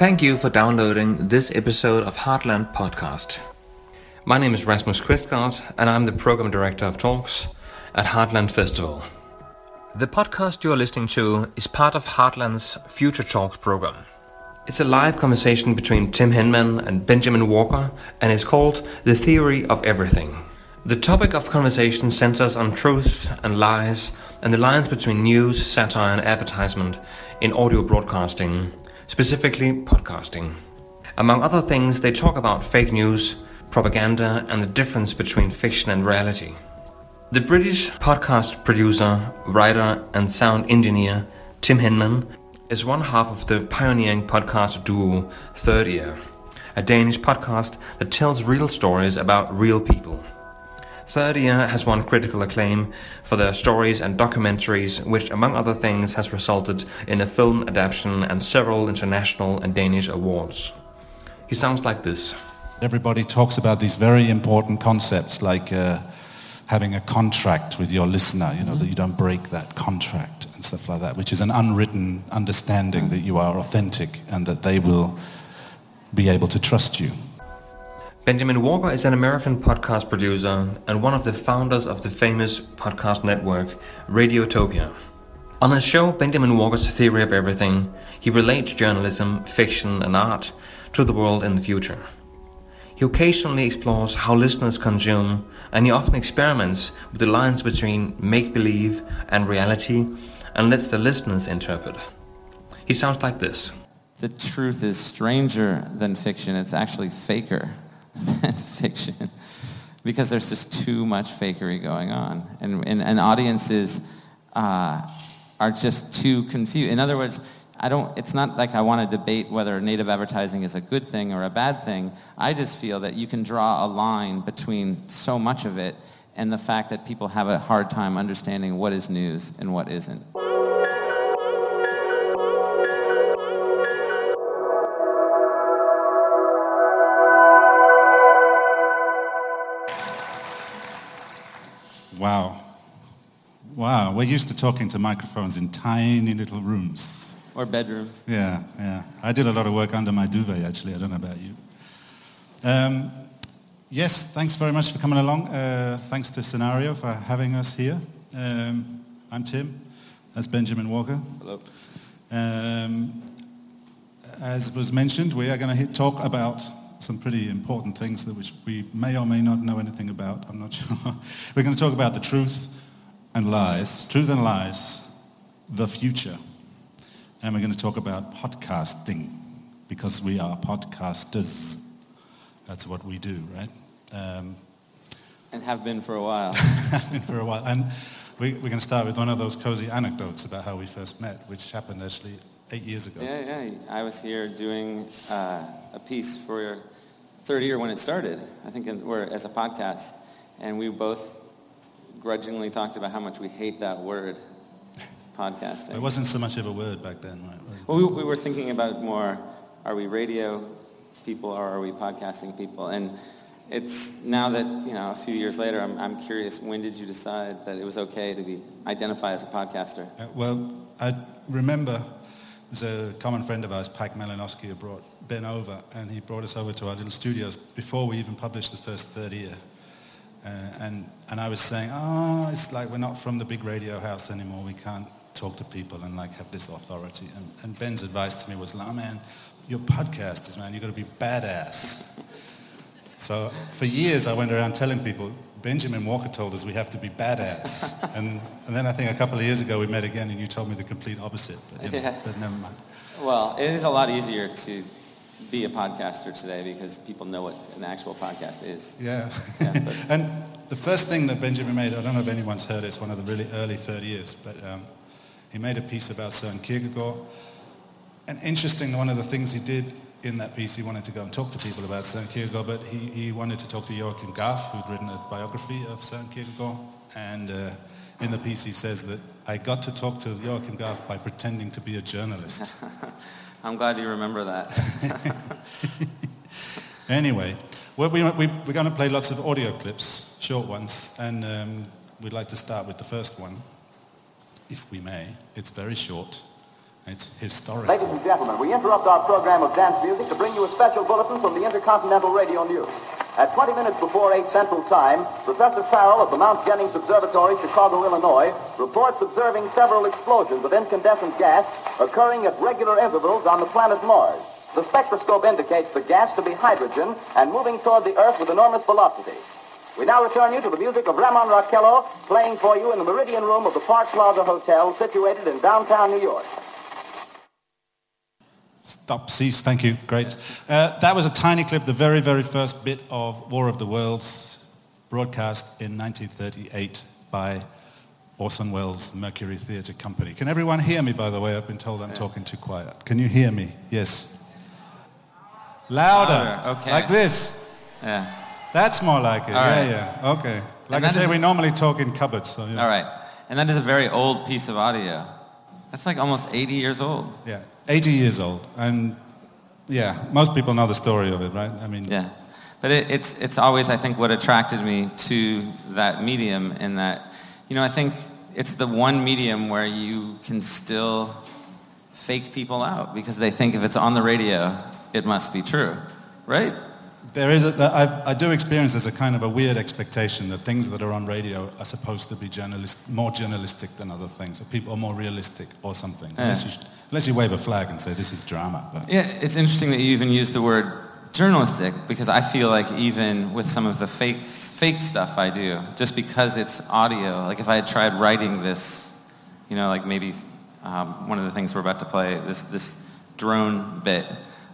Thank you for downloading this episode of Heartland Podcast. My name is Rasmus Quistgaard, and I'm the Program Director of Talks at Heartland Festival. The podcast you're listening to is part of Heartland's Future Talks program. It's a live conversation between Tim Hinman and Benjamin Walker, and it's called The Theory of Everything. The topic of conversation centers on truth and lies and the lines between news, satire, and advertisement in audio broadcasting, specifically podcasting. Among other things, they talk about fake news, propaganda, and the difference between fiction and reality. The British podcast producer, writer, and sound engineer Tim Hinman is one half of the pioneering podcast duo Third Ear, a Danish podcast that tells real stories about real people. Third Ear has won critical acclaim for their stories and documentaries, which, among other things, has resulted in a film adaptation and several international and Danish awards. He sounds like this. Everybody talks about these very important concepts like uh, having a contract with your listener, you know, that you don't break that contract and stuff like that, which is an unwritten understanding that you are authentic and that they will be able to trust you. Benjamin Walker is an American podcast producer and one of the founders of the famous podcast network Radiotopia. On his show, Benjamin Walker's Theory of Everything, he relates journalism, fiction, and art to the world in the future. He occasionally explores how listeners consume, and he often experiments with the lines between make believe and reality and lets the listeners interpret. He sounds like this The truth is stranger than fiction, it's actually faker than fiction because there's just too much fakery going on. And, and, and audiences uh, are just too confused. In other words, I don't, it's not like I want to debate whether native advertising is a good thing or a bad thing. I just feel that you can draw a line between so much of it and the fact that people have a hard time understanding what is news and what isn't. Wow. Wow. We're used to talking to microphones in tiny little rooms. Or bedrooms. Yeah, yeah. I did a lot of work under my duvet, actually. I don't know about you. Um, yes, thanks very much for coming along. Uh, thanks to Scenario for having us here. Um, I'm Tim. That's Benjamin Walker. Hello. Um, as was mentioned, we are going to talk about some pretty important things that which we may or may not know anything about. I'm not sure. We're going to talk about the truth and lies, truth and lies, the future. And we're going to talk about podcasting because we are podcasters. That's what we do, right? Um, And have been for a while. been for a while. And we, we're going to start with one of those cozy anecdotes about how we first met, which happened actually eight years ago. Yeah, yeah. I was here doing uh, a piece for your Third Ear when it started, I think, in, or as a podcast, and we both grudgingly talked about how much we hate that word, podcasting. It wasn't so much of a word back then, right? Well, we, we were thinking about more, are we radio people or are we podcasting people? And it's now that, you know, a few years later, I'm, I'm curious, when did you decide that it was okay to be identify as a podcaster? Uh, well, I remember there's a common friend of ours, Pac Malinowski, brought Ben over, and he brought us over to our little studios before we even published the first Third Ear. Uh, and, and I was saying, oh, it's like we're not from the big radio house anymore. We can't talk to people and like have this authority. And, and Ben's advice to me was, oh, man, you're podcasters, man. You've got to be badass. So for years, I went around telling people, Benjamin Walker told us we have to be badass. and, and then I think a couple of years ago we met again and you told me the complete opposite. But, Yeah. but never mind. Well, it is a lot easier to be a podcaster today because people know what an actual podcast is. Yeah. Yeah, and the first thing that Benjamin made, I don't know if anyone's heard it, it's one of the really early Third Ears, but um, he made a piece about Søren Kierkegaard. And interesting, one of the things he did in that piece, he wanted to go and talk to people about Søren Kierkegaard, but he, he wanted to talk to Joakim Garff, who'd written a biography of Søren Kierkegaard. And uh, in the piece he says that I got to talk to Joakim Garff by pretending to be a journalist. I'm glad you remember that. Anyway, well, we, we, we're going to play lots of audio clips, short ones, and um, we'd like to start with the first one, if we may. It's very short, It's historic. Ladies and gentlemen, we interrupt our program of dance music to bring you a special bulletin from the Intercontinental Radio News. At 20 minutes before 8 Central Time, Professor Farrell of the Mount Jennings Observatory, Chicago, Illinois, reports observing several explosions of incandescent gas occurring at regular intervals on the planet Mars. The spectroscope indicates the gas to be hydrogen and moving toward the Earth with enormous velocity. We now return you to the music of Ramon Raquello playing for you in the Meridian Room of the Park Plaza Hotel situated in downtown New York. Stop, cease, thank you, great. Uh, that was a tiny clip, the very, very first bit of War of the Worlds broadcast in 1938 by Orson Welles Mercury Theatre Company. Can everyone hear me, by the way? I've been told I'm talking too quiet. Can you hear me? Yes. Louder. Louder. Okay. Like this. Yeah. That's more like it. All yeah, right. yeah. Okay. Like I say, we normally talk in cupboards. So, yeah. All right. And that is a very old piece of audio. That's like almost 80 years old. Yeah, 80 years old. And yeah, most people know the story of it, right? I mean, yeah. But it, it's, it's always, I think, what attracted me to that medium in that, you know, I think it's the one medium where you can still fake people out because they think if it's on the radio, it must be true, right? There is a, I, I do experience there's a kind of a weird expectation that things that are on radio are supposed to be journalist, more journalistic than other things, or people are more realistic or something. Yeah. Unless, you, unless you wave a flag and say this is drama. But. Yeah, it's interesting that you even use the word journalistic because I feel like even with some of the fake, fake stuff I do, just because it's audio, like if I had tried writing this, you know, like maybe um, one of the things we're about to play, this, this drone bit,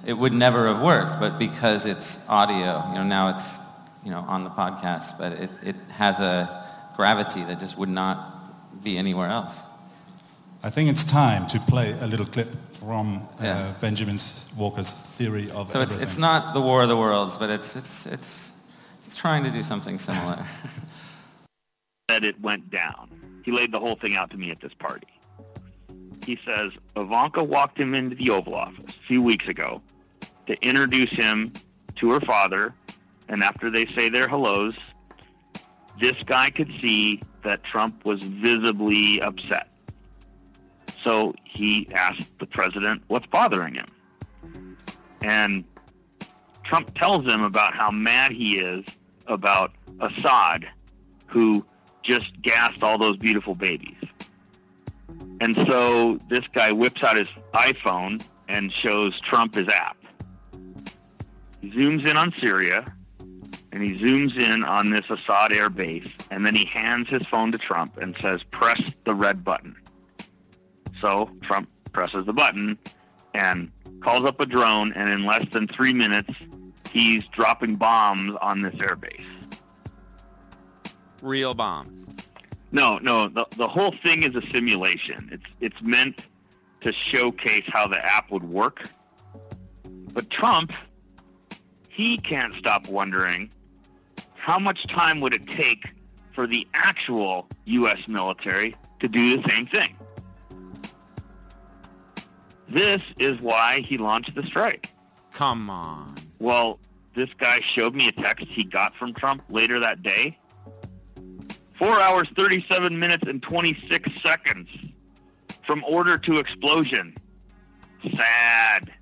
it would never have worked, but because it's audio, you know, now it's, you know, on the podcast, but it, it has a gravity that just would not be anywhere else. I think it's time to play a little clip from uh, yeah. Benjamin Walker's theory of So it's, it's not the War of the Worlds, but it's, it's, it's, it's trying to do something similar. that it went down. He laid the whole thing out to me at this party. He says, Ivanka walked him into the Oval Office a few weeks ago to introduce him to her father. And after they say their hellos, this guy could see that Trump was visibly upset. So he asked the president what's bothering him. And Trump tells him about how mad he is about Assad, who just gassed all those beautiful babies. And so this guy whips out his iPhone and shows Trump his app zooms in on Syria, and he zooms in on this Assad air base, and then he hands his phone to Trump and says, press the red button. So Trump presses the button and calls up a drone, and in less than three minutes, he's dropping bombs on this air base. Real bombs. No, no. The, the whole thing is a simulation. It's, it's meant to showcase how the app would work. But Trump he can't stop wondering how much time would it take for the actual U.S. military to do the same thing. This is why he launched the strike. Come on. Well, this guy showed me a text he got from Trump later that day. Four hours, 37 minutes, and 26 seconds from order to explosion. Sad.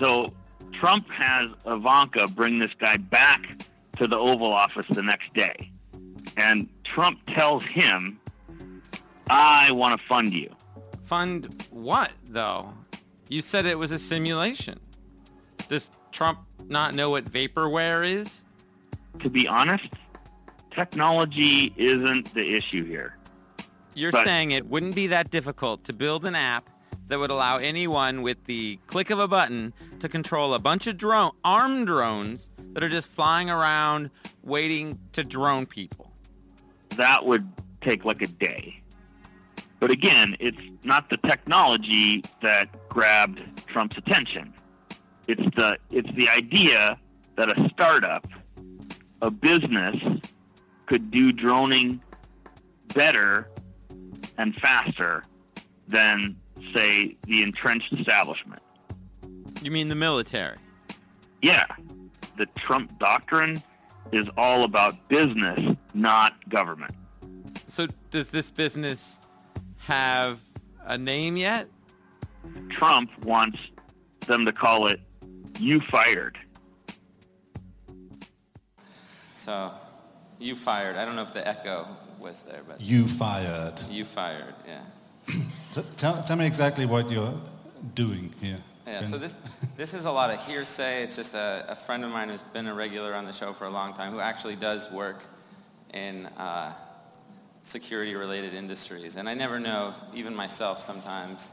So Trump has Ivanka bring this guy back to the Oval Office the next day. And Trump tells him, I want to fund you. Fund what, though? You said it was a simulation. Does Trump not know what vaporware is? To be honest, technology isn't the issue here. You're but, saying it wouldn't be that difficult to build an app that would allow anyone with the click of a button to control a bunch of drone armed drones that are just flying around waiting to drone people. That would take like a day. But again, it's not the technology that grabbed Trump's attention. It's the it's the idea that a startup, a business could do droning better and faster than say the entrenched establishment. You mean the military? Yeah. The Trump doctrine is all about business, not government. So does this business have a name yet? Trump wants them to call it "You Fired." So, you fired. I don't know if the echo was there, but You fired. you fired. Yeah. So tell, tell me exactly what you're doing here. Yeah, so this this is a lot of hearsay. It's just a, a friend of mine who's been a regular on the show for a long time who actually does work in uh, security-related industries. And I never know, even myself sometimes,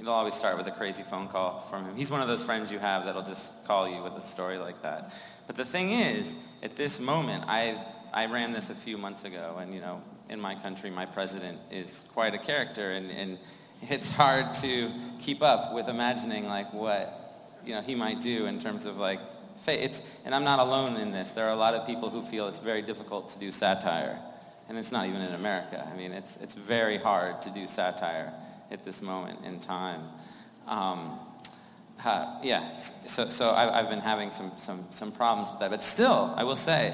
it'll always start with a crazy phone call from him. He's one of those friends you have that'll just call you with a story like that. But the thing is, at this moment, I, I ran this a few months ago, and you know, in my country, my president is quite a character, and, and it's hard to keep up with imagining like what you know he might do in terms of like it's and I'm not alone in this. There are a lot of people who feel it's very difficult to do satire, and it's not even in America. I mean, it's it's very hard to do satire at this moment in time. Um, uh, yeah, so so I, I've been having some some some problems with that, but still, I will say.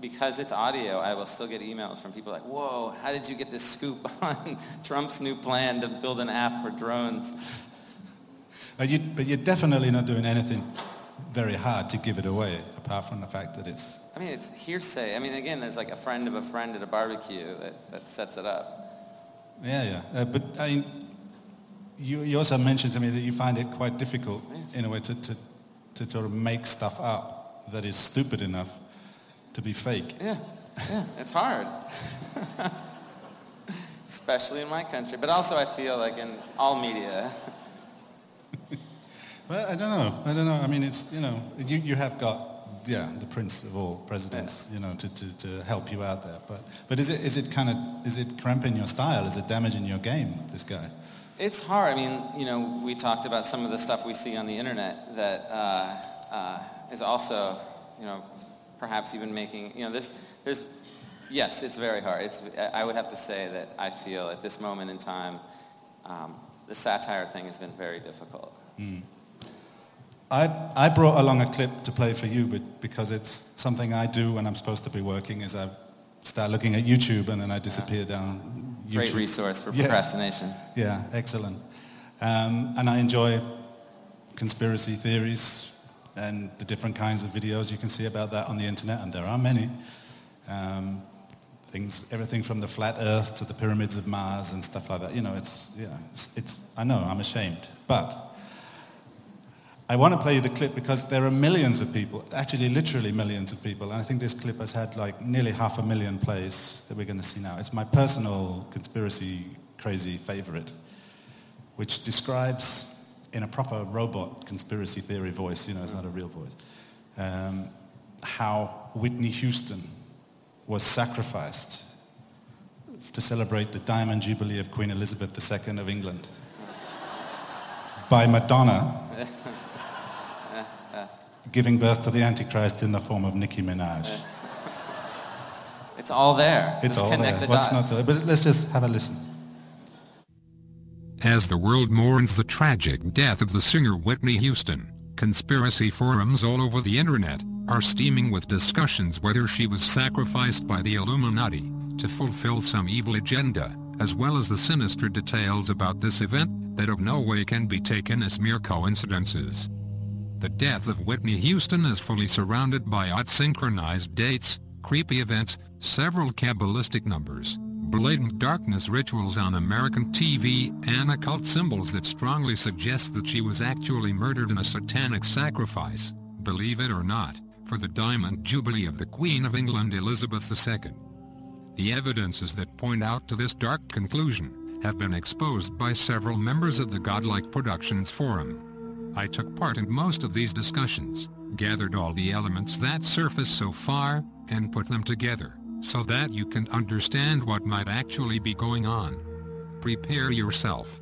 Because it's audio, I will still get emails from people like, whoa, how did you get this scoop on Trump's new plan to build an app for drones? But, you, but you're definitely not doing anything very hard to give it away, apart from the fact that it's... I mean, it's hearsay. I mean, again, there's like a friend of a friend at a barbecue that, that sets it up. Yeah, yeah. Uh, but I mean, you, you also mentioned to me that you find it quite difficult, in a way, to, to, to sort of make stuff up that is stupid enough to be fake. Yeah, yeah, it's hard. Especially in my country. But also I feel like in all media. Well, I don't know. I don't know. I mean, it's, you know, you, you have got, yeah, the prince of all presidents, you know, to, to, to help you out there. But, but is it, is it kind of, is it cramping your style? Is it damaging your game, this guy? It's hard. I mean, you know, we talked about some of the stuff we see on the internet that uh, uh, is also, you know, perhaps even making, you know, this, there's, yes, it's very hard. It's, I would have to say that I feel at this moment in time, um, the satire thing has been very difficult. I, I brought along a clip to play for you but because it's something I do when I'm supposed to be working is I start looking at YouTube and then I disappear down YouTube. Great resource for Yeah. procrastination. Yeah, excellent. Um, and I enjoy conspiracy theories and the different kinds of videos you can see about that on the internet, and there are many. Um, things, everything from the flat Earth to the pyramids of Mars and stuff like that. You know, it's yeah, it's, it's I know I'm ashamed, but I want to play you the clip because there are millions of people, actually literally millions of people, and I think this clip has had like nearly half a million plays that we're going to see now. It's my personal conspiracy crazy favorite, which describes in a proper robot conspiracy theory voice, you know, it's not a real voice, um, how Whitney Houston was sacrificed to celebrate the Diamond Jubilee of Queen Elizabeth II of England by Madonna giving birth to the Antichrist in the form of Nicki Minaj. It's all there. It's Just all connect there. the What's dots. not there? But let's just have a listen. As the world mourns the tragic death of the singer Whitney Houston, conspiracy forums all over the internet are steaming with discussions whether she was sacrificed by the Illuminati to fulfill some evil agenda, as well as the sinister details about this event that of no way can be taken as mere coincidences. The death of Whitney Houston is fully surrounded by odd synchronized dates, creepy events, several Kabbalistic numbers, blatant darkness rituals on American TV, and occult symbols that strongly suggest that she was actually murdered in a satanic sacrifice, believe it or not, for the Diamond Jubilee of the Queen of England Elizabeth II. The evidences that point out to this dark conclusion have been exposed by several members of the Godlike Productions Forum. I took part in most of these discussions, gathered all the elements that surfaced so far, and put them together, so that you can understand what might actually be going on. Prepare yourself.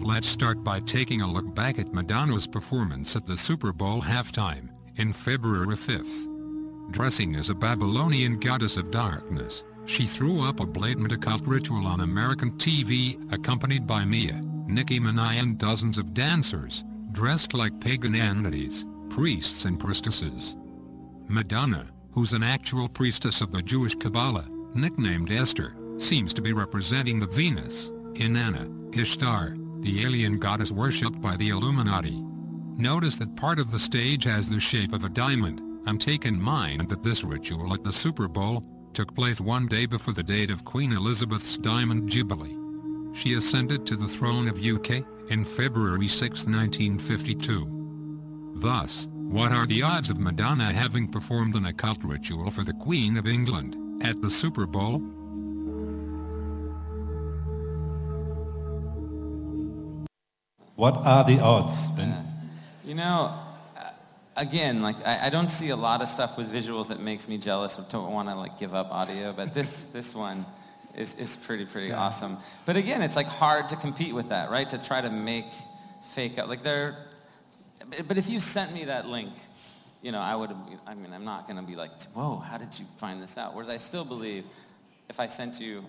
Let's start by taking a look back at Madonna's performance at the Super Bowl halftime, in February 5th. Dressing as a Babylonian goddess of darkness, she threw up a blatant occult ritual on American TV, accompanied by M.I.A., Nicki Minaj and dozens of dancers, dressed like pagan entities, priests and priestesses. Madonna, who's an actual priestess of the Jewish Kabbalah, nicknamed Esther, seems to be representing the Venus, Inanna, Ishtar, the alien goddess worshipped by the Illuminati. Notice that part of the stage has the shape of a diamond. I'm taking mind that this ritual at the Super Bowl took place one day before the date of Queen Elizabeth's Diamond Jubilee. She ascended to the throne of UK in February 6, 1952. Thus, what are the odds of Madonna having performed an occult ritual for the Queen of England at the Super Bowl? What are the odds, Ben? You know, uh, again, like I, I don't see a lot of stuff with visuals that makes me jealous or don't want to like give up audio, but this this one is, is pretty pretty awesome. But again, it's like hard to compete with that, right? To try to make fake out like they're. But if you sent me that link, you know, I would. I mean, I'm not going to be like, whoa, how did you find this out? Whereas I still believe, if I sent you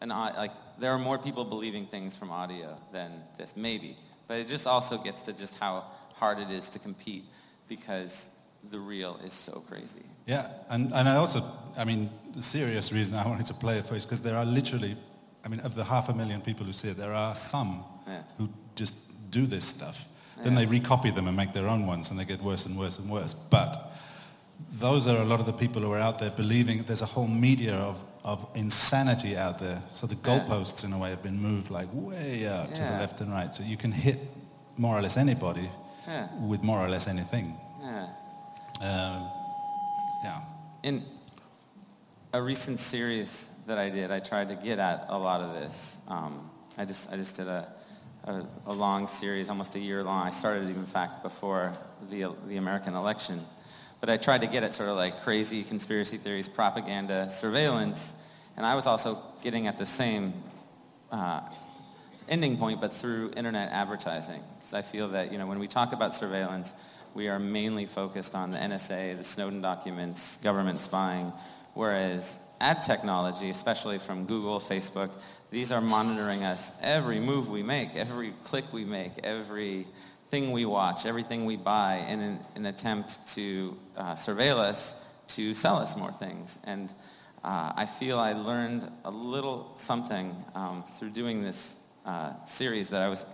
an like, there are more people believing things from audio than this, maybe. But it just also gets to just how hard it is to compete because the real is so crazy. Yeah, and, and I also, I mean, the serious reason I wanted to play it for is because there are literally, I mean, of the half a million people who see it, there are some Yeah. who just do this stuff. Then they recopy them and make their own ones, and they get worse and worse and worse. But those are a lot of the people who are out there believing there's a whole media of, of insanity out there. So the goalposts, in a way, have been moved like way out to the left and right. So you can hit more or less anybody Yeah. with more or less anything. Yeah. Um, yeah. In a recent series that I did, I tried to get at a lot of this. Um, I just I just did a, a a long series, almost a year long. I started in fact before the the American election, but I tried to get at sort of like crazy conspiracy theories, propaganda, surveillance, and I was also getting at the same uh, ending point, but through internet advertising. Because I feel that you know when we talk about surveillance, we are mainly focused on the NSA, the Snowden documents, government spying, whereas ad technology, especially from Google, Facebook, these are monitoring us every move we make, every click we make, every thing we watch, everything we buy in an, an attempt to uh, surveil us to sell us more things. And uh, I feel I learned a little something um, through doing this uh, series that I was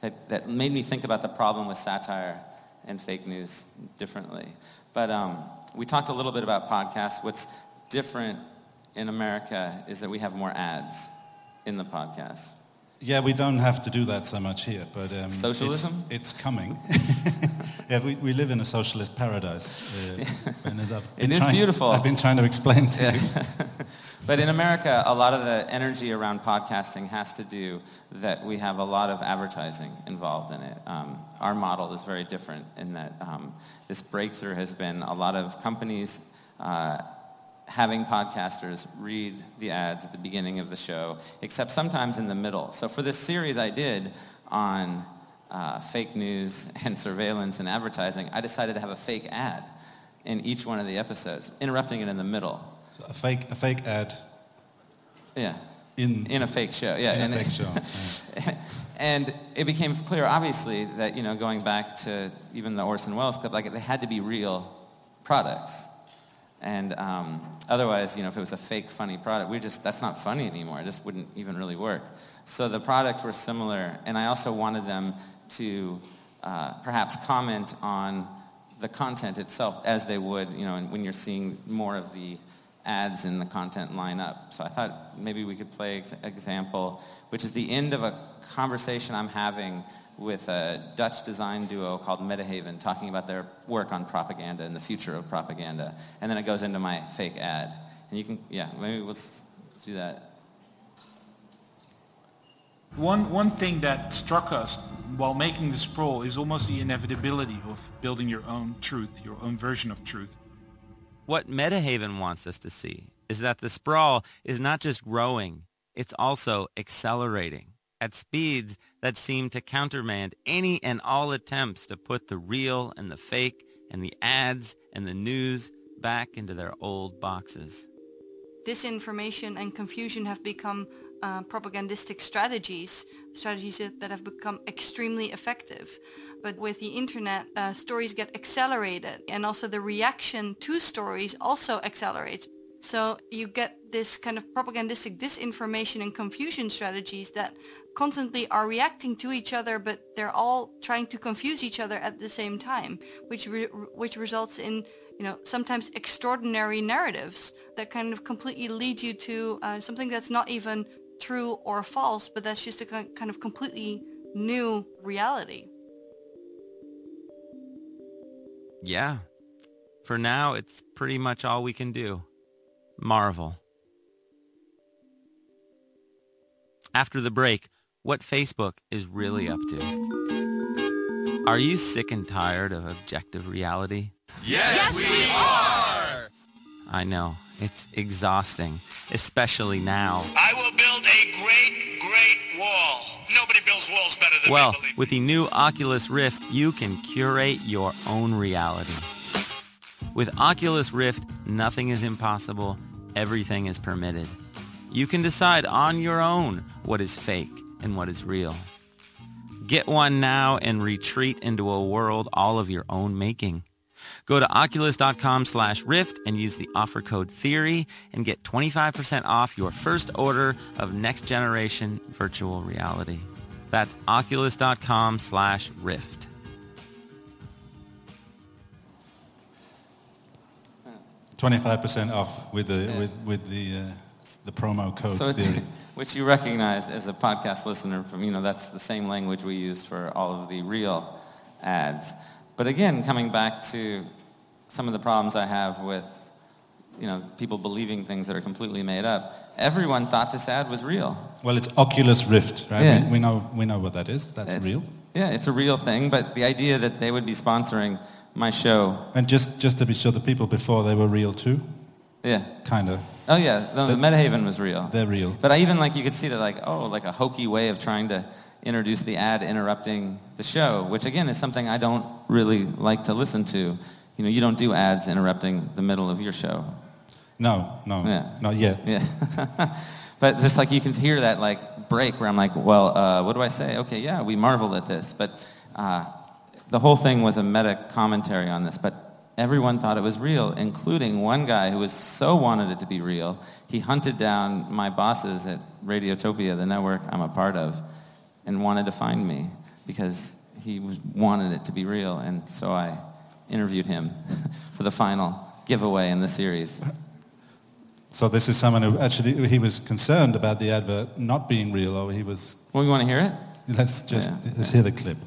that, that made me think about the problem with satire and fake news differently. But um, we talked a little bit about podcasts. What's different in America is that we have more ads in the podcast. Yeah, we don't have to do that so much here, but um, Socialism? It's, it's coming. yeah, we, we live in a socialist paradise. Uh, I've It is trying- beautiful. I've been trying to explain to you. But in America, a lot of the energy around podcasting has to do that we have a lot of advertising involved in it. Um, our model is very different in that um, this breakthrough has been a lot of companies uh, having podcasters read the ads at the beginning of the show, except sometimes in the middle. So for this series I did on uh, fake news and surveillance and advertising, I decided to have a fake ad in each one of the episodes, interrupting it in the middle. A fake, a fake ad Yeah. in, in a fake show. Yeah, in and a fake show. yeah. and it became clear, obviously, that you know, going back to even the Orson Welles clip, like they had to be real products, and um, otherwise, you know, if it was a fake funny product, we just that's not funny anymore. It just wouldn't even really work. So the products were similar, and I also wanted them to uh, perhaps comment on the content itself as they would, you know, when you're seeing more of the ads in the content line up. So I thought maybe we could play ex- example, which is the end of a conversation I'm having with a Dutch design duo called Metahaven talking about their work on propaganda and the future of propaganda. And then it goes into my fake ad. And you can, yeah, maybe let's do that. One, one thing that struck us while making the sprawl is almost the inevitability of building your own truth, your own version of truth. What Metahaven wants us to see is that the sprawl is not just growing, it's also accelerating at speeds that seem to countermand any and all attempts to put the real and the fake and the ads and the news back into their old boxes. Disinformation and confusion have become uh, propagandistic strategies, strategies that, have become extremely effective. But with the internet, uh, stories get accelerated and also the reaction to stories also accelerates. So you get this kind of propagandistic disinformation and confusion strategies that constantly are reacting to each other, but they're all trying to confuse each other at the same time, which re- which results in you know sometimes extraordinary narratives that kind of completely lead you to uh, something that's not even true or false, but that's just a kind of completely new reality. Yeah. For now, it's pretty much all we can do. Marvel. After the break, what Facebook is really up to. Are you sick and tired of objective reality? Yes, we are! I know. It's exhausting, especially now. I will build a great, great wall. Nobody builds walls better than Well, me, with the new Oculus Rift, you can curate your own reality. With Oculus Rift, nothing is impossible. Everything is permitted. You can decide on your own what is fake and what is real. Get one now and retreat into a world all of your own making. Go to oculus.com slash rift and use the offer code theory and get 25% off your first order of next generation virtual reality. That's oculus.com slash rift. Twenty-five percent off with the with with the uh, the promo code So, theory. which you recognize as a podcast listener from, you know, that's the same language we use for all of the real ads. But again, coming back to some of the problems I have with, you know, people believing things that are completely made up, everyone thought this ad was real. Well, it's Oculus Rift, right? Yeah. We, we know we know what that is. That's It's- real. Yeah, it's a real thing, but the idea that they would be sponsoring my show, And just just to be sure, the people before they were real too, yeah. kind of. Oh yeah, no, the Metahaven was real. They're real. But I even like you could see that like oh like a hokey way of trying to introduce the ad interrupting the show, which again is something I don't really like to listen to. You know, you don't do ads interrupting the middle of your show. No, no, Yeah. not yet. Yeah. but just like you can hear that like break where I'm like, well, uh, what do I say? Okay, yeah, we marvel at this, but uh, the whole thing was a meta commentary on this, but everyone thought it was real, including one guy who was so wanted it to be real, he hunted down my bosses at Radiotopia, the network I'm a part of, and wanted to find me because he wanted it to be real, and so I interviewed him for the final giveaway in the series. So this is someone who actually he was concerned about the advert not being real, or he was. Well, you want to hear it? Let's just Yeah. let's hear the clip.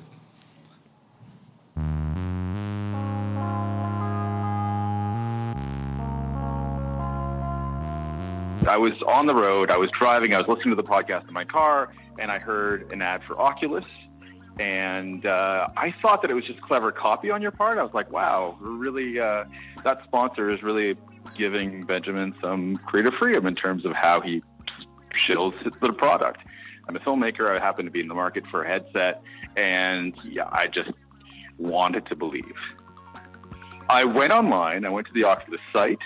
I was on the road. I was driving. I was listening to the podcast in my car, and I heard an ad for Oculus. And uh, I thought that it was just clever copy on your part. I was like, wow, really uh, that sponsor is really giving Benjamin some creative freedom in terms of how he shills the product. I'm a filmmaker. I happen to be in the market for a headset, and yeah, I just wanted to believe. I went online. I went to the Oculus site.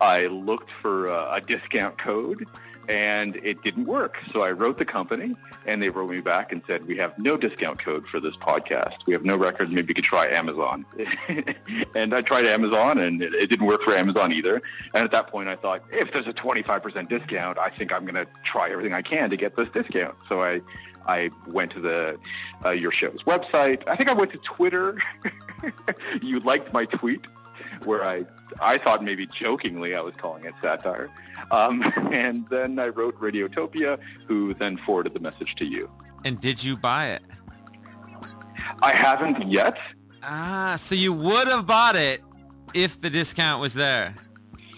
I looked for uh, a discount code, and it didn't work. So I wrote the company, and they wrote me back and said, we have no discount code for this podcast. We have no records. Maybe you could try Amazon. and I tried Amazon, and it, it didn't work for Amazon either. And at that point, I thought, if there's a 25% discount, I think I'm going to try everything I can to get this discount. So I, I went to the uh, your show's website. I think I went to Twitter. you liked my tweet where I I thought maybe jokingly I was calling it satire. Um, and then I wrote Radiotopia, who then forwarded the message to you. And did you buy it? I haven't yet. Ah, so you would have bought it if the discount was there.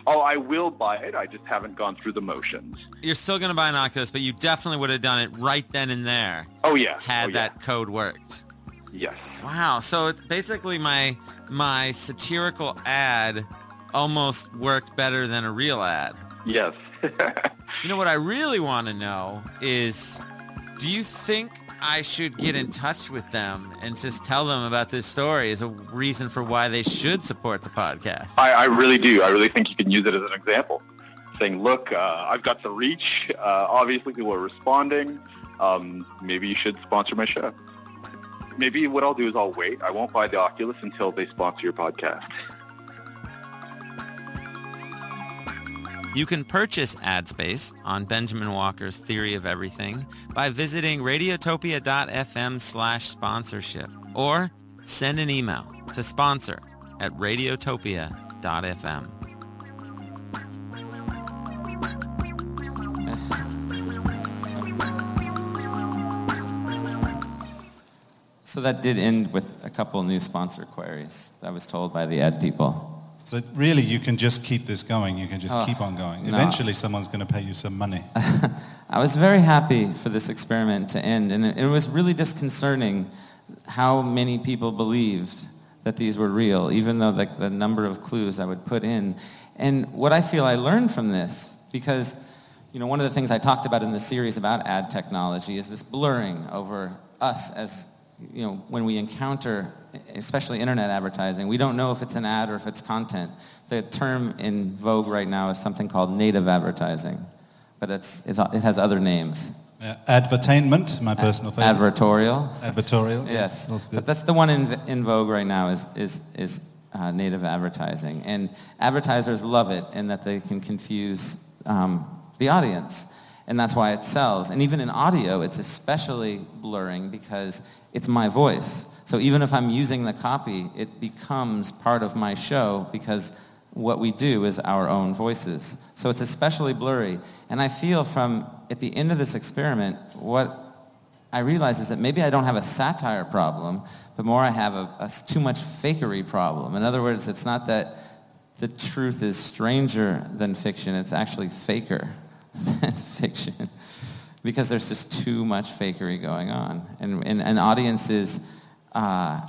Oh, I will buy it. I just haven't gone through the motions. You're still going to buy an Oculus, but you definitely would have done it right then and there Oh yeah. had oh, yeah. that code worked. Yes. Wow. So it's basically my my satirical ad almost worked better than a real ad. Yes. You know what I really want to know is do you think I should get in touch with them and just tell them about this story as a reason for why they should support the podcast? I, I really do. I really think you can use it as an example saying, look, uh, I've got the reach. Uh, obviously, people are responding. Um, maybe you should sponsor my show. Maybe what I'll do is I'll wait. I won't buy the Oculus until they sponsor your podcast. You can purchase ad space on Benjamin Walker's Theory of Everything by visiting radiotopia.fm slash sponsorship or send an email to sponsor at radiotopia.fm. So that did end with a couple new sponsor queries. I was told by the ad people. So really, you can just keep this going. You can just Oh, keep on going. no. Eventually, someone's going to pay you some money. I was very happy for this experiment to end, and it, it was really disconcerting how many people believed that these were real, even though like the number of clues I would put in. And what I feel I learned from this, because you know one of the things I talked about in the series about ad technology is this blurring over us as you know when we encounter especially internet advertising we don't know if it's an ad or if it's content. The term in vogue right now is something called native advertising but it's, it's it has other names. Uh, advertainment, my personal favorite. advertorial. Advertorial. yes. That's but that's the one in, in vogue right now is, is, is uh, native advertising. And advertisers love it in that they can confuse um, the audience and that's why it sells. And even in audio it's especially blurring because it's my voice. So even if i'm using the copy it becomes part of my show because what we do is our own voices. So it's especially blurry. And i feel from at the end of this experiment what I realize is that maybe I don't have a satire problem, but more I have a, a too much fakery problem. In other words, it's not that the truth is stranger than fiction, it's actually faker than fiction because there's just too much fakery going on. And, and, and audiences uh,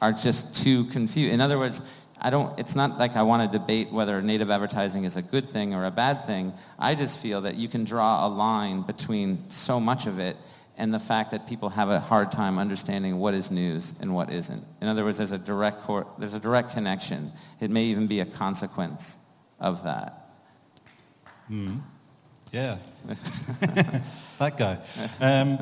are just too confused. In other words, I don't, it's not like I want to debate whether native advertising is a good thing or a bad thing. I just feel that you can draw a line between so much of it and the fact that people have a hard time understanding what is news and what isn't. In other words, there's a direct, cor- there's a direct connection. It may even be a consequence of that. Yeah. that guy. Um,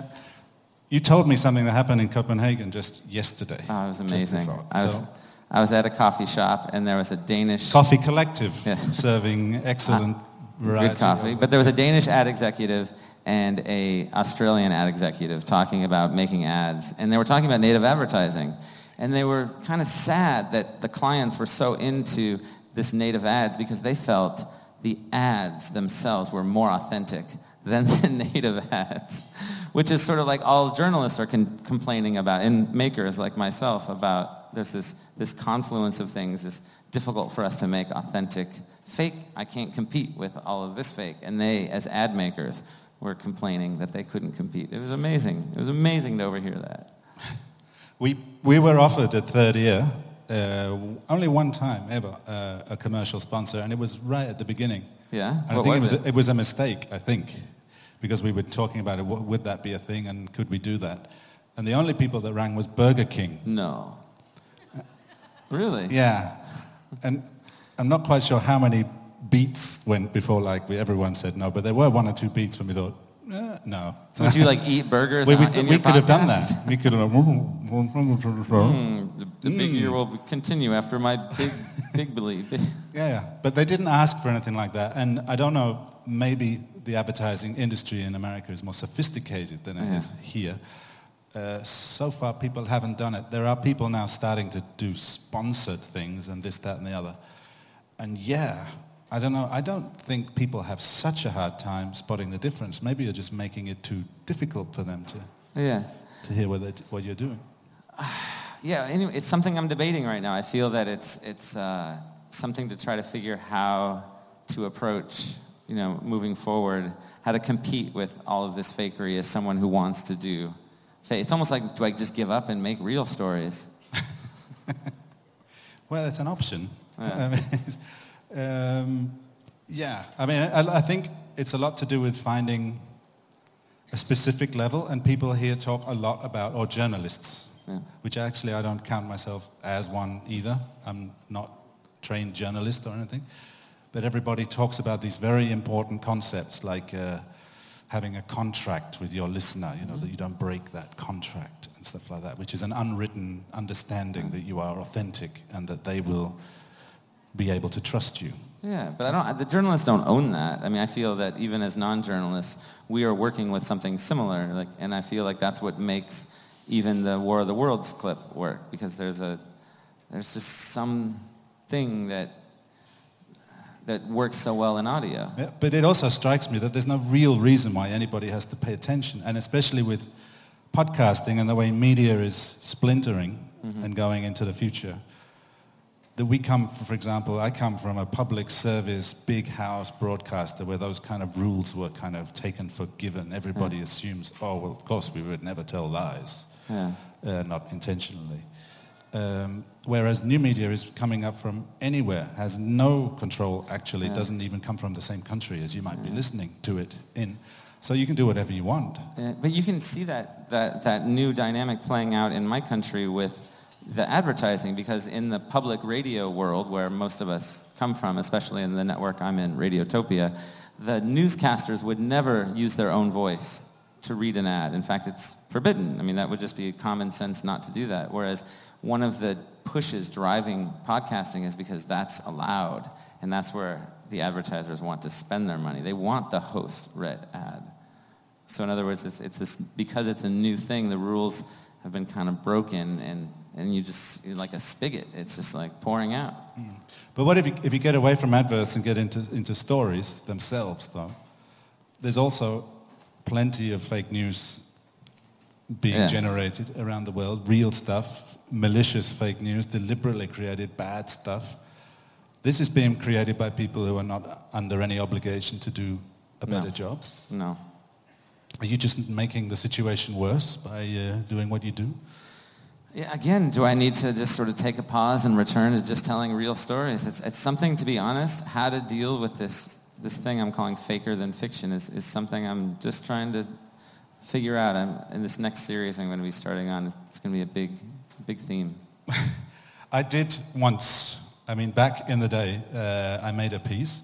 you told me something that happened in Copenhagen just yesterday. Oh, it was amazing. before. I was, So, I was at a coffee shop and there was a Danish Coffee Collective Yeah. serving excellent variety. good coffee. But there was a Danish ad executive and a Australian ad executive talking about making ads, and they were talking about native advertising, and they were kind of sad that the clients were so into this native ads because they felt the ads themselves were more authentic than the native ads, which is sort of like all journalists are con- complaining about, and makers like myself about there's this, this confluence of things. It's difficult for us to make authentic fake. I can't compete with all of this fake. And they, as ad makers, were complaining that they couldn't compete. It was amazing. It was amazing to overhear that. We, we were offered at Third Ear, uh, only one time ever, uh, a commercial sponsor, and it was right at the beginning. Yeah? And I think was it was, it? A, it was a mistake, I think, because we were talking about it. What, would that be a thing, and could we do that? And the only people that rang was Burger King. No. Really? Yeah, and I'm not quite sure how many beats went before like we, everyone said no, but there were one or two beats when we thought eh, no. So would you like eat burgers we, we, on- in we your could have done that. We could have. Mm, the the big Hmm. year will continue after my big, big belief. Yeah, yeah, but they didn't ask for anything like that, and I don't know. Maybe the advertising industry in America is more sophisticated than it Yeah. is here. Uh, so far, people haven't done it. There are people now starting to do sponsored things and this, that, and the other. And yeah, I don't know. I don't think people have such a hard time spotting the difference. Maybe you're just making it too difficult for them to, Yeah. to hear what, they, what you're doing. Yeah, anyway, it's something I'm debating right now. I feel that it's, it's uh, something to try to figure how to approach, you know, moving forward, how to compete with all of this fakery as someone who wants to do fake. It's almost like, do I just give up and make real stories? Well, it's an option. Yeah. Um, yeah, I mean, I, I think it's a lot to do with finding a specific level, and people here talk a lot about, or journalists, Yeah. which actually I don't count myself as one either. I'm not trained journalist or anything. but everybody talks about these very important concepts like uh, having a contract with your listener, you know, that you don't break that contract and stuff like that, which is an unwritten understanding that you are authentic and that they will be able to trust you. Yeah, but I don't. The journalists don't own that. I mean, I feel that even as non-journalists, we are working with something similar. Like, and I feel like that's what makes even the War of the Worlds clip work because there's a there's just some thing that that works so well in audio. Yeah, but it also strikes me that there's no real reason why anybody has to pay attention, and especially with podcasting and the way media is splintering mm-hmm. and going into the future. That we come, for example, I come from a public service, big house broadcaster where those kind of rules were kind of taken for given. Everybody assumes, oh, well, of course we would never tell lies, Yeah. uh, not intentionally. Um, whereas new media is coming up from anywhere, has no control actually, Yeah. doesn't even come from the same country as you might be listening to it in. So you can do whatever you want. Yeah, but you can see that, that, that new dynamic playing out in my country with the advertising because in the public radio world where most of us come from, especially in the network I'm in, Radiotopia, the newscasters would never use their own voice to read an ad. In fact, it's forbidden. I mean, that would just be common sense not to do that. Whereas one of the pushes driving podcasting is because that's allowed and that's where the advertisers want to spend their money. They want the host read ad. So in other words, it's, it's this, because it's a new thing, the rules have been kind of broken and, and you just, like a spigot. It's just like pouring out. But what if you, if you get away from adverts and get into, into stories themselves, though? There's also plenty of fake news being Yeah. generated around the world, real stuff, malicious fake news, deliberately created bad stuff. This is being created by people who are not under any obligation to do a No. better job. No. Are you just making the situation worse by uh, doing what you do? Yeah, again, do I need to just sort of take a pause and return to just telling real stories? It's, it's something, to be honest, how to deal with this, this thing I'm calling faker than fiction is, is something I'm just trying to figure out. I'm, in this next series I'm going to be starting on, it's going to be a big, big theme. I did once. I mean, back in the day, uh, I made a piece.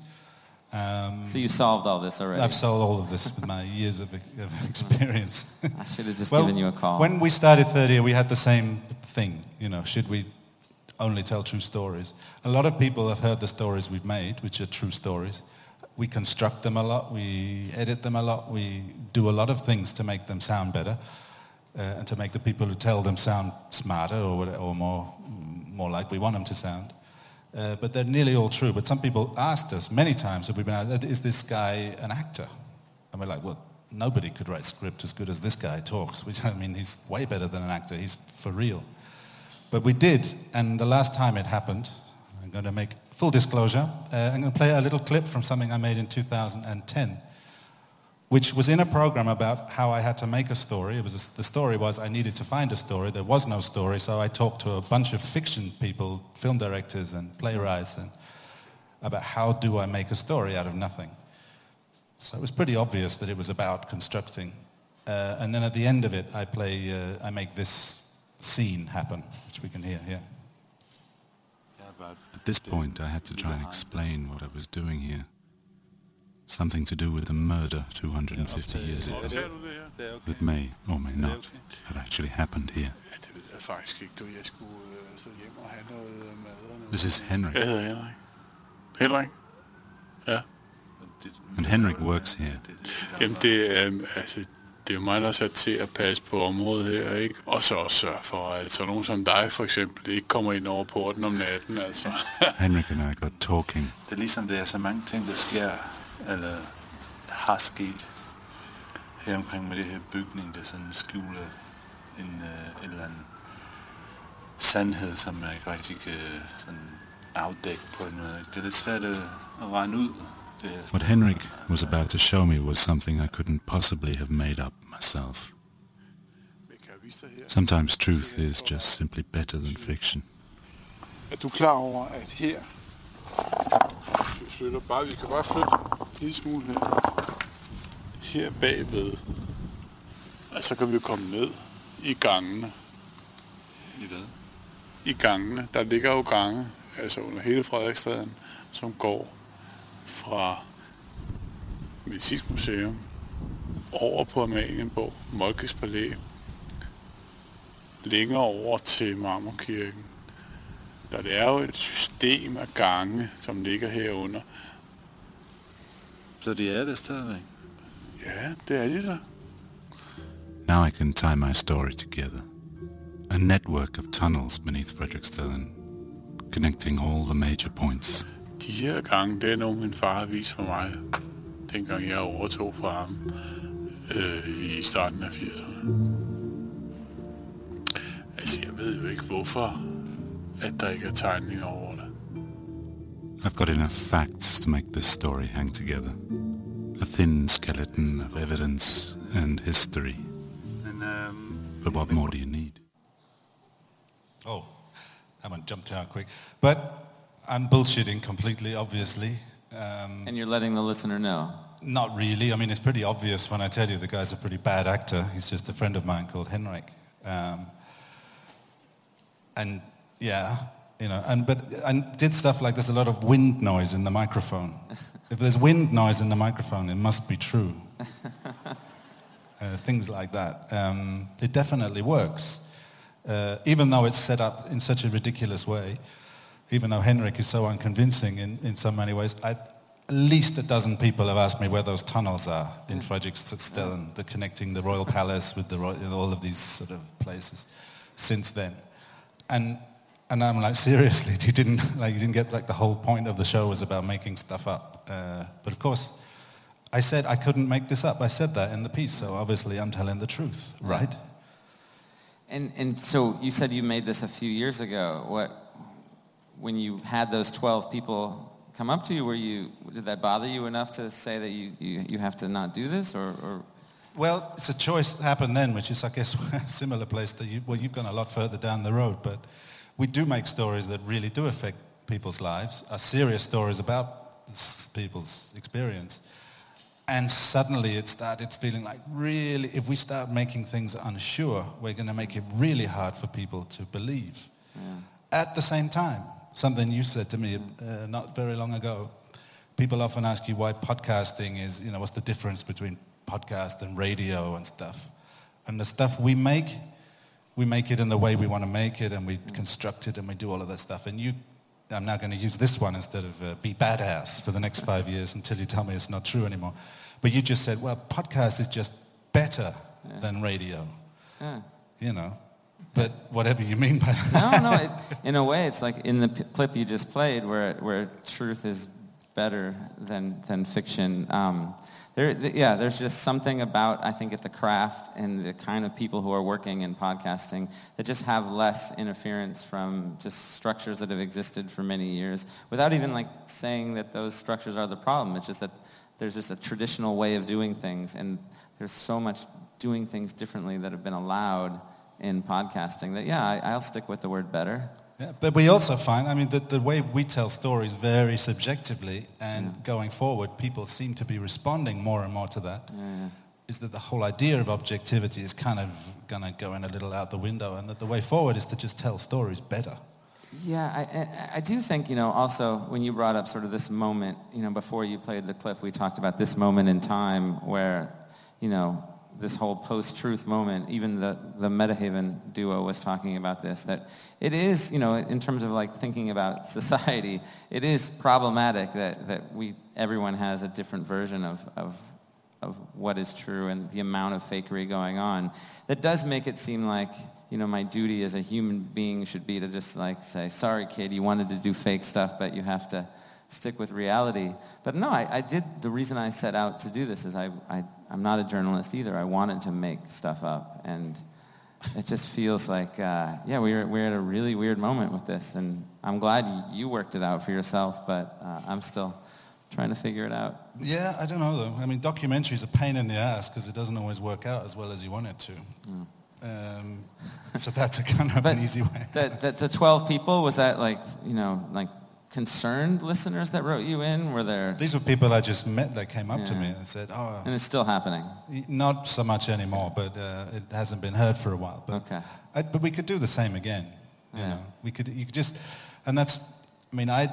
Um, So you solved all this already. I've solved all of this with my years of, of experience. I should have just Well, given you a call. When we started Third Ear, we had the same thing. You know, should we only tell true stories? A lot of people have heard the stories we've made, which are true stories. We construct them a lot. We edit them a lot. We do a lot of things to make them sound better uh, and to make the people who tell them sound smarter or, or more, more like we want them to sound. Uh, but they're nearly all true. But some people asked us many times, have we been asked, is this guy an actor? And we're like, well, nobody could write script as good as this guy talks, which I mean, he's way better than an actor. He's for real. But we did, and the last time it happened, I'm going to make full disclosure, uh, I'm going to play a little clip from something I made in 2010, which was in a program about how I had to make a story. It was a, the story was I needed to find a story. There was no story, so I talked to a bunch of fiction people, film directors and playwrights, and about how do I make a story out of nothing. So it was pretty obvious that it was about constructing. Uh, and then at the end of it, I play, uh, I make this scene happen, which we can hear here. At this point, I had to try and explain what I was doing here. Something to do with the murder 250 years ago. That may or may not have actually happened here. Øh, øh. This is Henrik. Henrik. Ja. And Henrik works here. Jamen, det er, altså, det er jo mig, der er sat til at passe på området her, ikke? Og så også sørge for, at så nogen som dig, for eksempel, ikke kommer ind over porten om natten, altså. Henrik and I got talking. Det er ligesom, der er så mange ting, der sker, eller har sket her omkring med det her bygning, der sådan skjuler en, en eller anden sandhed, som man ikke rigtig kan sådan afdække på en måde. Det er lidt svært at, at regne ud. Det her What Henrik was about to show me was something I couldn't possibly have made up myself. Sometimes truth is just simply better than fiction. Er du klar over, at her, vi flytter bare, vi kan bare flytte en lille smule her, her bagved, og så kan vi jo komme ned i gangene. I hvad? I gangene, der ligger jo gange, altså under hele Frederiksstaden, som går fra Medicinsk Museum over på Amalienborg, Molkes Palæ, længere over til Marmorkirken. Der det er jo et system af gange, som ligger herunder. Så de er det stadigvæk? Ja, det er de der. Now I can tie my story together. A network of tunnels beneath Frederiksstaden, connecting all the major points. De her gange, det er nogle, min far har vist for mig, dengang jeg overtog fra ham øh, i starten af 80'erne. Altså, jeg ved jo ikke, hvorfor at der ikke er tegninger over det. I've got enough facts to make this story hang together. A thin skeleton of evidence and history. But what more do you need? Oh, that one jumped out quick. But I'm bullshitting completely, obviously. Um, And you're letting the listener know. Not really. I mean, it's pretty obvious when I tell you the guy's a pretty bad actor. He's just a friend of mine called Henrik. Um, and yeah, you know, and but and did stuff like there's a lot of wind noise in the microphone. if there's wind noise in the microphone, it must be true. uh, things like that. Um, it definitely works, uh, even though it's set up in such a ridiculous way. Even though Henrik is so unconvincing in, in so many ways, I, at least a dozen people have asked me where those tunnels are in Fredrikstad, the connecting the royal palace with the all of these sort of places since then. And and I'm like, seriously, you didn't like you didn't get like the whole point of the show was about making stuff up. Uh, but of course, I said I couldn't make this up. I said that in the piece, so obviously I'm telling the truth, right? And and so you said you made this a few years ago. What when you had those 12 people come up to you, were you did that bother you enough to say that you, you, you have to not do this or, or Well, it's a choice that happened then, which is, I guess, a similar place that you, well, you've gone a lot further down the road, but we do make stories that really do affect people's lives, are serious stories about people's experience. And suddenly it started feeling like really, if we start making things unsure, we're going to make it really hard for people to believe. At the same time, something you said to me uh, not very long ago, people often ask you why podcasting is, you know, what's the difference between podcast and radio and stuff. And the stuff we make, we make it in the way we want to make it and we construct it and we do all of that stuff. And you, I'm now going to use this one instead of uh, be badass for the next five years until you tell me it's not true anymore. But you just said, well, podcast is just better than radio, Yeah. you know. But whatever you mean by that. no, no. It, in a way, it's like in the p- clip you just played, where where truth is better than than fiction. Um, there, th- yeah, there's just something about I think at the craft and the kind of people who are working in podcasting that just have less interference from just structures that have existed for many years, without even like saying that those structures are the problem. It's just that there's just a traditional way of doing things, and there's so much doing things differently that have been allowed in podcasting that yeah, I, I'll stick with the word better. Yeah, but we also find, I mean, the, the way we tell stories very subjectively, and going forward, people seem to be responding more and more to that. Is that the whole idea of objectivity is kind of going to go in a little out the window, and that the way forward is to just tell stories better. Yeah, I, I, I do think, you know, also when you brought up sort of this moment, you know, before you played the clip, we talked about this moment in time where, you know, this whole post-truth moment, even the, the Metahaven duo was talking about this, that it is, you know, in terms of like thinking about society, it is problematic that, that we, everyone has a different version of, of, of what is true and the amount of fakery going on. That does make it seem like, you know, my duty as a human being should be to just like say, sorry kid, you wanted to do fake stuff, but you have to stick with reality. But no, I, I did, the reason I set out to do this is I, I, I'm not a journalist either. I wanted to make stuff up. And it just feels like, uh, yeah, we're, we're at a really weird moment with this. And I'm glad you worked it out for yourself, but uh, I'm still trying to figure it out. Yeah, I don't know though. I mean, documentary is a pain in the ass because it doesn't always work out as well as you want it to. Um, so that's a kind of an easy way. The, the, the 12 people, was that like, you know, like concerned listeners that wrote you in? Were there? These were people I just met that came up to me and said, oh, And it's still happening. not so much anymore, but uh, it hasn't been heard for a while. But, Okay. I, but we could do the same again. You Yeah. know, we could, you could just, and that's, I mean, I,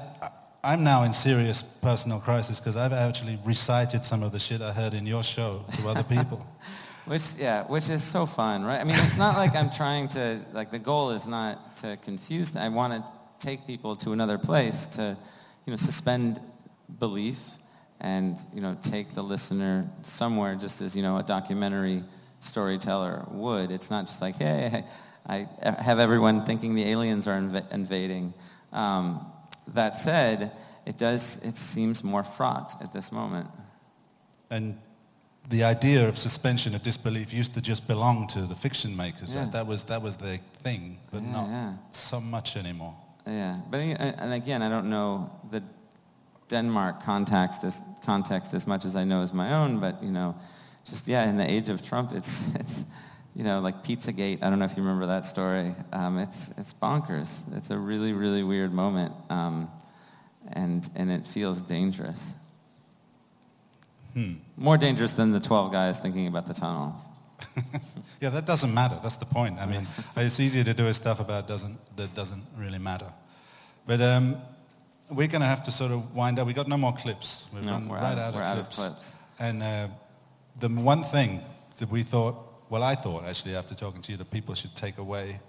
I'm now in serious personal crisis because I've actually recited some of the shit I heard in your show to other people. Which yeah, which is so fun, right? I mean, it's not like I'm trying to like the goal is not to confuse. I want to take people to another place to, you know, suspend belief and you know take the listener somewhere, just as you know a documentary storyteller would. It's not just like hey, I have everyone thinking the aliens are inv- invading. Um, that said, it does it seems more fraught at this moment. And the idea of suspension of disbelief used to just belong to the fiction makers. Yeah. Right? That was that was their thing, but Yeah, not yeah. so much anymore. Yeah, but and again, I don't know the Denmark context as context as much as I know as my own, but you know, just yeah, in the age of Trump, it's it's you know like Pizzagate. I don't know if you remember that story. Um, it's it's bonkers. It's a really really weird moment, um, and and it feels dangerous. Hmm. More dangerous than the twelve guys thinking about the tunnels. Yeah, that doesn't matter. That's the point. I mean, it's easier to do a stuff about doesn't that doesn't really matter. But um, we're going to have to sort of wind up. We got no more clips. We've No, we're right out- out, we're of, out of clips. clips. And uh, the one thing that we thought, well, I thought actually after talking to you, that people should take away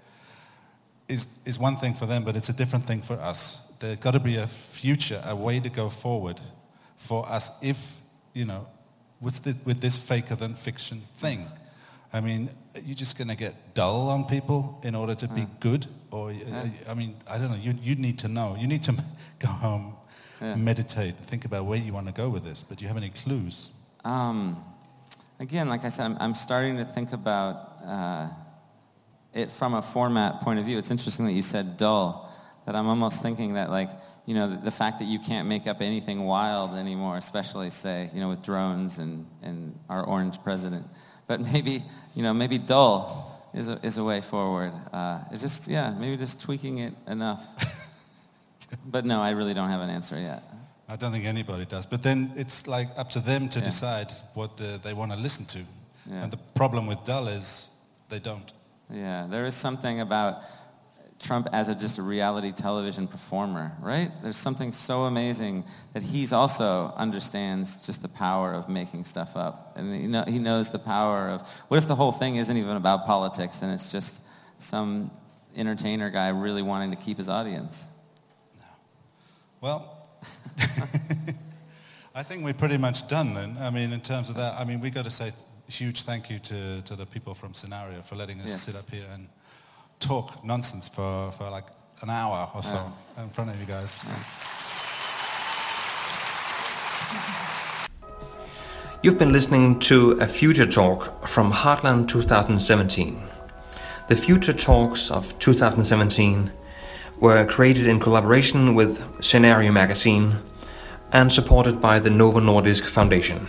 is is one thing for them, but it's a different thing for us. There's got to be a future, a way to go forward for us if you know with the, with this faker than fiction thing. I mean, you're just going to get dull on people in order to be good, or uh, I mean, I don't know. You you need to know. You need to go home, meditate, think about where you want to go with this. But do you have any clues? Um, again, like I said, I'm, I'm starting to think about uh, it from a format point of view. It's interesting that you said dull. That I'm almost thinking that, like, you know, the, the fact that you can't make up anything wild anymore, especially, say, you know, with drones and, and our orange president. But maybe, you know, maybe dull is a, is a way forward. Uh, it's just, yeah, maybe just tweaking it enough. but no, I really don't have an answer yet. I don't think anybody does. But then it's like up to them to Yeah. decide what uh, they want to listen to. Yeah. And the problem with dull is they don't. Yeah, there is something about Trump as a just a reality television performer, right? There's something so amazing that he's also understands just the power of making stuff up, and he, know, he knows the power of what if the whole thing isn't even about politics and it's just some entertainer guy really wanting to keep his audience. Well, I think we're pretty much done then. I mean, in terms of that, I mean, we got to say huge thank you to, to the people from Scenario for letting us Yes. sit up here and talk nonsense for, for like an hour or so in front of you guys. You've been listening to a Future Talk from Heartland 2017. The Future Talks of 2017 were created in collaboration with Scenario Magazine and supported by the Novo Nordisk Foundation.